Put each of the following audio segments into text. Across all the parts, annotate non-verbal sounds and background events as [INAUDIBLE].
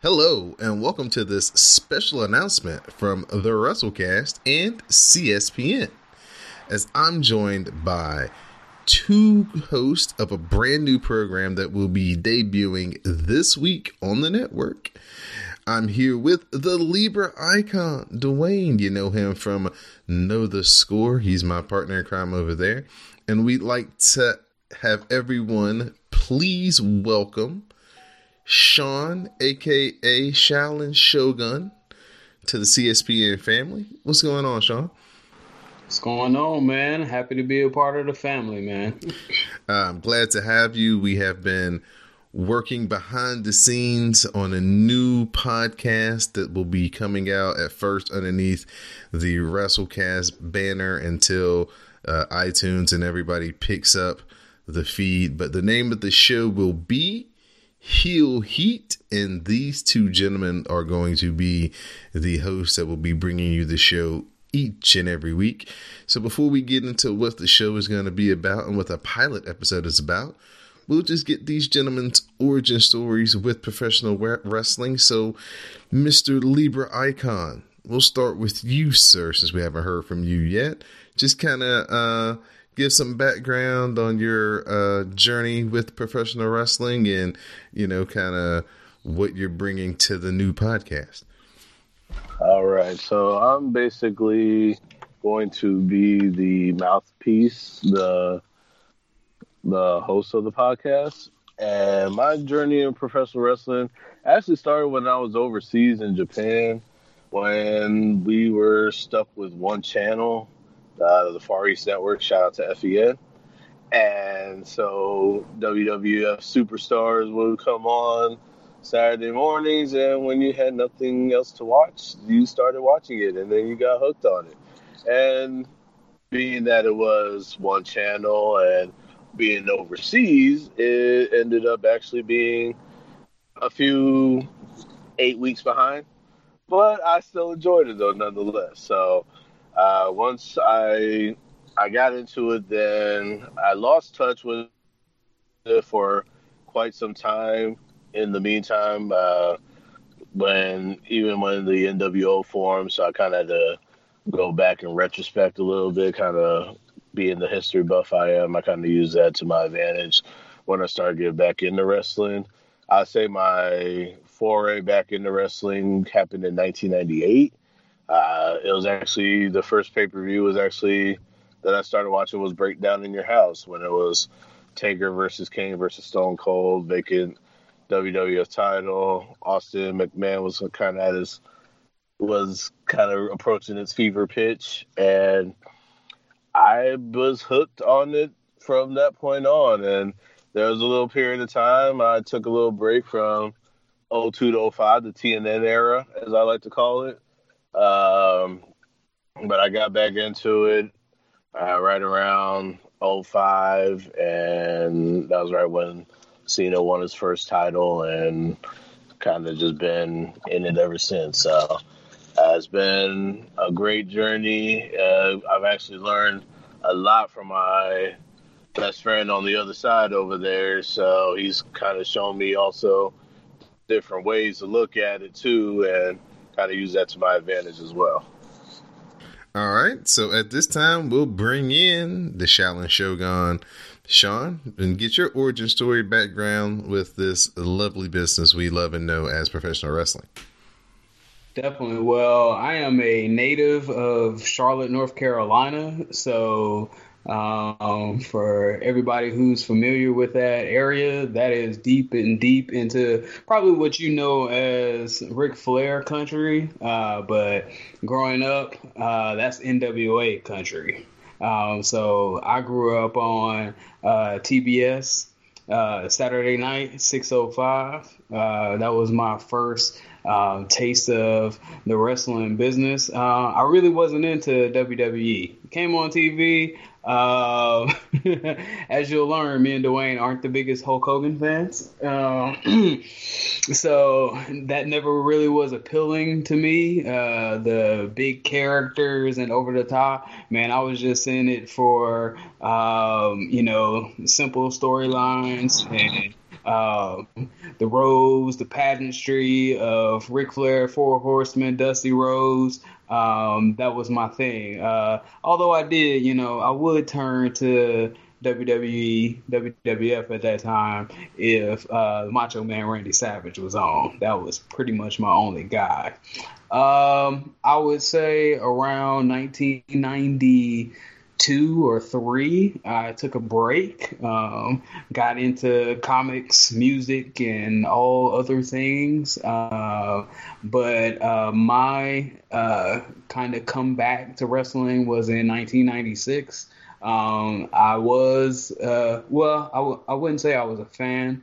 Hello, and welcome to this special announcement from the WrestleCast and CSPN. As I'm joined by two hosts of a brand new program that will be debuting this week on the network. I'm here with the Libra icon, Dwayne. You know him from Know the Score. He's my partner in crime over there. And we'd like to have everyone please welcome Shawn, aka Shaolin Shogun, to the CSPN family. What's going on, Shawn? What's going on, man? Happy to be a part of the family, man. [LAUGHS] I'm glad to have you. We have been working behind the scenes on a new podcast that will be coming out at first underneath the WrestleCast banner until uh, iTunes and everybody picks up the feed. But the name of the show will be Heel Heat, and these two gentlemen are going to be the hosts that will be bringing you the show each and every week. So before we get into what the show is going to be about and what the pilot episode is about, we'll just get these gentlemen's origin stories with professional wrestling. So, Mr. Libra Icon, we'll start with you, sir, since we haven't heard from you yet. Just kind of uh, give some background on your uh, journey with professional wrestling and, you know, kind of what you're bringing to the new podcast. All right. So I'm basically going to be the mouthpiece, the the host of the podcast. And my journey in professional wrestling actually started when I was overseas in Japan when we were stuck with one channel uh, the Far East Network. Shout out to FEN. And so WWF superstars would come on Saturday mornings, and when you had nothing else to watch, you started watching it, and then you got hooked on it. And being that it was one channel and being overseas, it ended up actually being a few eight weeks behind. But I still enjoyed it though, nonetheless. So uh, once I I got into it, then I lost touch with it for quite some time. In the meantime, uh, when even when the NWO formed, so I kind of had to go back and retrospect a little bit, kind of being the history buff I am, I kind of use that to my advantage when I started getting back into wrestling. I say my foray back into wrestling happened in 1998. Uh, it was actually the first pay per view was actually that I started watching was Breakdown in Your House when it was Taker versus Kane versus Stone Cold, vacant WWF title. Austin McMahon was kind of at his was kind of approaching its fever pitch, and I was hooked on it from that point on. And there was a little period of time I took a little break from 02 to 05, the TNN era, as I like to call it um, but I got back into it uh, right around 05, and that was right when Cena won his first title, and kind of just been in it ever since. So uh, it's been a great journey. Uh, I've actually learned a lot from my best friend on the other side over there. So he's kind of shown me also different ways to look at it too, and kind of use that to my advantage as well. All right. So at this time, we'll bring in the Shaolin Shogun, Shawn, and get your origin story background with this lovely business we love and know as professional wrestling. Definitely. Well, I am a native of Charlotte, North Carolina. So um, for everybody who's familiar with that area, that is deep and deep into probably what you know as Ric Flair country. Uh, but growing up, uh, that's NWA country. Um, so I grew up on uh, TBS uh, Saturday night, 605. Uh, that was my first um, taste of the wrestling business. Uh, I really wasn't into WWE. Came on TV. Uh, [LAUGHS] as you'll learn, me and Dwayne aren't the biggest Hulk Hogan fans. Uh, [CLEARS THROAT] so that never really was appealing to me. Uh, the big characters and over the top, man, I was just in it for, um, you know, simple storylines and uh, the Rose, the pageantry of Ric Flair, Four Horsemen, Dusty Rhodes. Um, that was my thing. Uh, although I did, you know, I would turn to WWE, WWF at that time if uh, Macho Man Randy Savage was on. That was pretty much my only guy. Um, I would say around 1990 two or three, I took a break, um, got into comics, music, and all other things. Uh, but uh, my uh, kind of comeback to wrestling was in 1996. Um, I was, uh, well, I w- I wouldn't say I was a fan,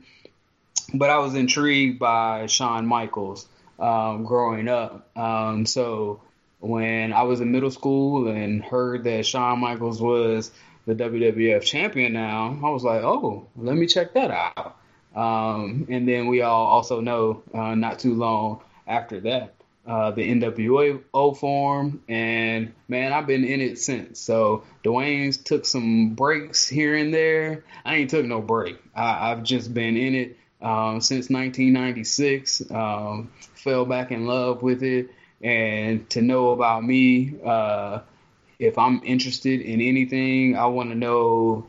but I was intrigued by Shawn Michaels um, growing up. Um, so when I was in middle school and heard that Shawn Michaels was the WWF champion now, I was like, oh, let me check that out. Um, and then we all also know uh, not too long after that, uh, the NWO form, and man, I've been in it since. So Dwayne's took some breaks here and there. I ain't took no break. I, have just been in it um, since 1996. Um, fell back in love with it, and to know about me. Uh, if I'm interested in anything, I want to know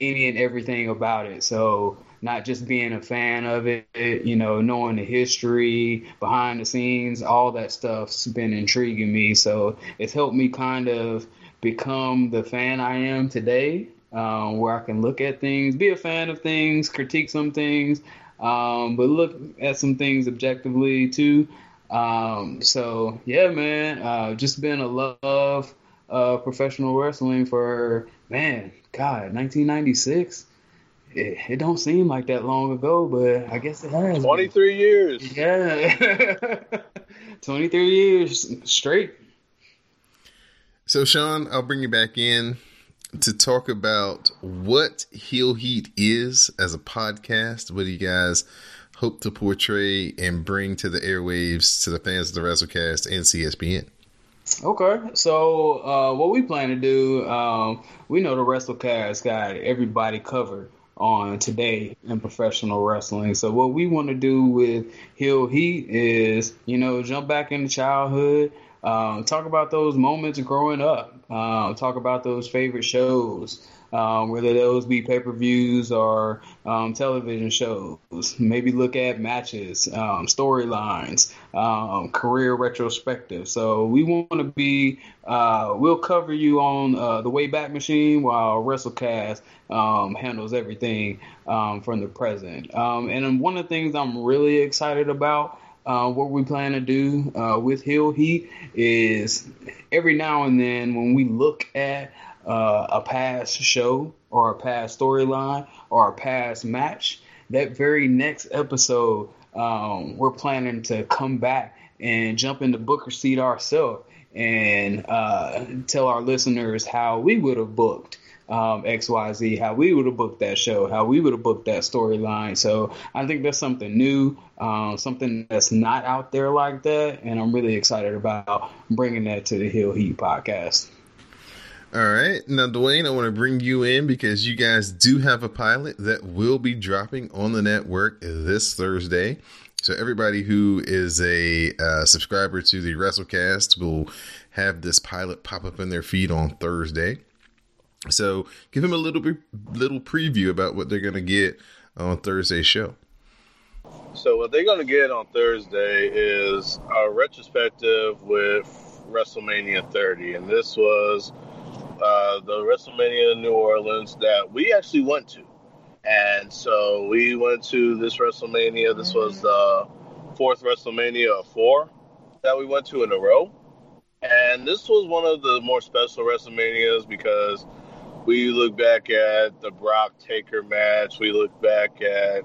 any and everything about it. So not just being a fan of it, you know, knowing the history behind the scenes, all that stuff's been intriguing me. So it's helped me kind of become the fan I am today, um, where I can look at things, be a fan of things, critique some things, um, but look at some things objectively too. Um, so yeah, man, uh, just been a love of professional wrestling for man, God, 1996. It, it, don't seem like that long ago, but I guess it has. 23 been. years. Yeah. [LAUGHS] 23 years straight. So, Shawn, I'll bring you back in to talk about what Heel Heat is as a podcast. What do you guys hope to portray and bring to the airwaves to the fans of the WrestleCast and CSPN? Okay, so uh, what we plan to do, um, we know the WrestleCast got everybody covered on today in professional wrestling. So what we want to do with Heel Heat is, you know, jump back into childhood, um, talk about those moments growing up, uh, talk about those favorite shows um, whether those be pay per views or um, television shows. Maybe look at matches, um, storylines, um, career retrospective. So we want to be, uh, we'll cover you on uh, the Wayback Machine while WrestleCast um, handles everything um, from the present. and one of the things I'm really excited about. Uh, what we plan to do uh, with Heel Heat is every now and then when we look at uh, a past show or a past storyline or a past match, that very next episode, um, we're planning to come back and jump in the Booker seat ourselves and uh, tell our listeners how we would have booked um, XYZ, how we would have booked that show, how we would have booked that storyline. So I think that's something new, um, something that's not out there like that. And I'm really excited about bringing that to the Heel Heat podcast. All right. Now, Dwayne, I want to bring you in because you guys do have a pilot that will be dropping on the network this Thursday. So, everybody who is a uh, subscriber to the WrestleCast will have this pilot pop up in their feed on Thursday. So, give them a little bit, little preview about what they're going to get on Thursday's show. So, what they're going to get on Thursday is a retrospective with WrestleMania 30, and this was uh, the WrestleMania in New Orleans that we actually went to. And so we went to this WrestleMania. This was the fourth WrestleMania of four that we went to in a row. And this was one of the more special WrestleManias because we look back at the Brock Taker match. We look back at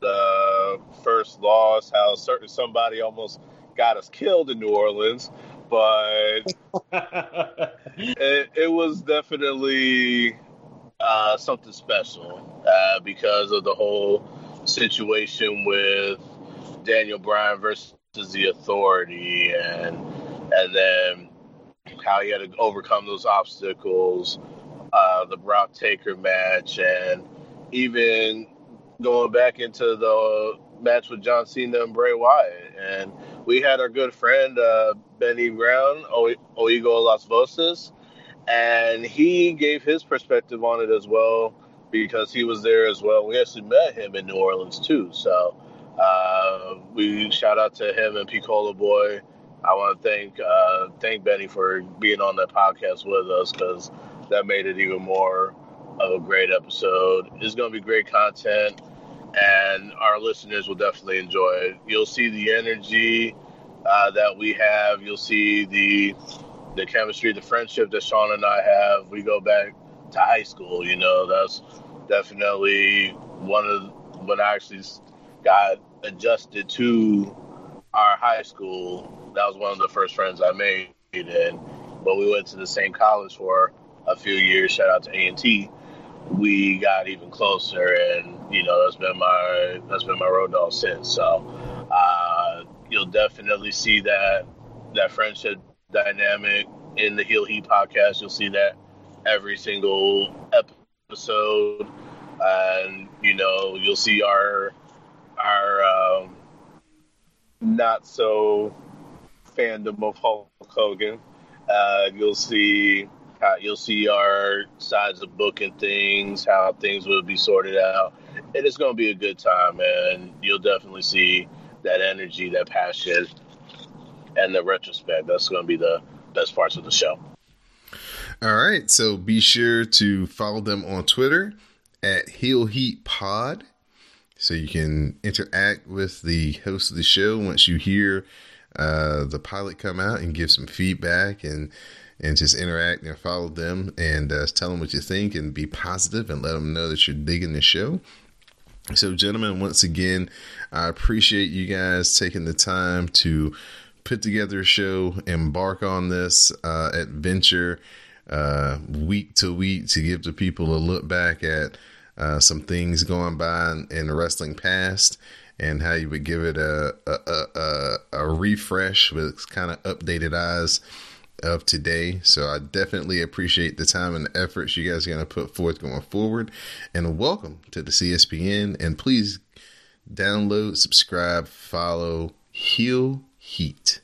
the first loss, how certain somebody almost got us killed in New Orleans but [LAUGHS] it, it, was definitely uh, something special uh, because of the whole situation with Daniel Bryan versus the Authority, and and then how he had to overcome those obstacles, uh, the Brock Taker match, and even going back into the match with John Cena and Bray Wyatt, and we had our good friend uh, Benny Brown, Oigo Las Voces, and he gave his perspective on it as well because he was there as well. We actually met him in New Orleans too, so uh, we shout out to him and Picola Boy. I want to thank uh, thank Benny for being on that podcast with us because that made it even more of a great episode. It's going to be great content, and our listeners will definitely enjoy it. You'll see the energy uh, that we have. You'll see the the chemistry, the friendship that Shawn and I have. We go back to high school. You know, that's definitely one of when I actually got adjusted to our high school. That was one of the first friends I made, and but we went to the same college for a few years. Shout out to A and T. We got even closer, and you know that's been my that's been my road dog since. So uh, you'll definitely see that that friendship dynamic in the Heel Heat podcast. You'll see that every single episode, and you know you'll see our our um, not so fandom of Hulk Hogan. Uh, you'll see how you'll see our sides of booking things, how things will be sorted out. It's going to be a good time, and you'll definitely see that energy, that passion, and the retrospect. That's going to be the best parts of the show. All right, so be sure to follow them on Twitter at Heel Heat Pod, so you can interact with the host of the show once you hear uh, the pilot come out and give some feedback and and just interact and follow them and uh, tell them what you think and be positive and let them know that you're digging the show. So, gentlemen, once again, I appreciate you guys taking the time to put together a show, embark on this uh, adventure uh, week to week to give the people a look back at uh, some things going by in, in the wrestling past and how you would give it a a, a, a refresh with kind of updated eyes of today. So I definitely appreciate the time and the efforts you guys are going to put forth going forward. And welcome to the CSPN. And please download, subscribe, follow Heel Heat.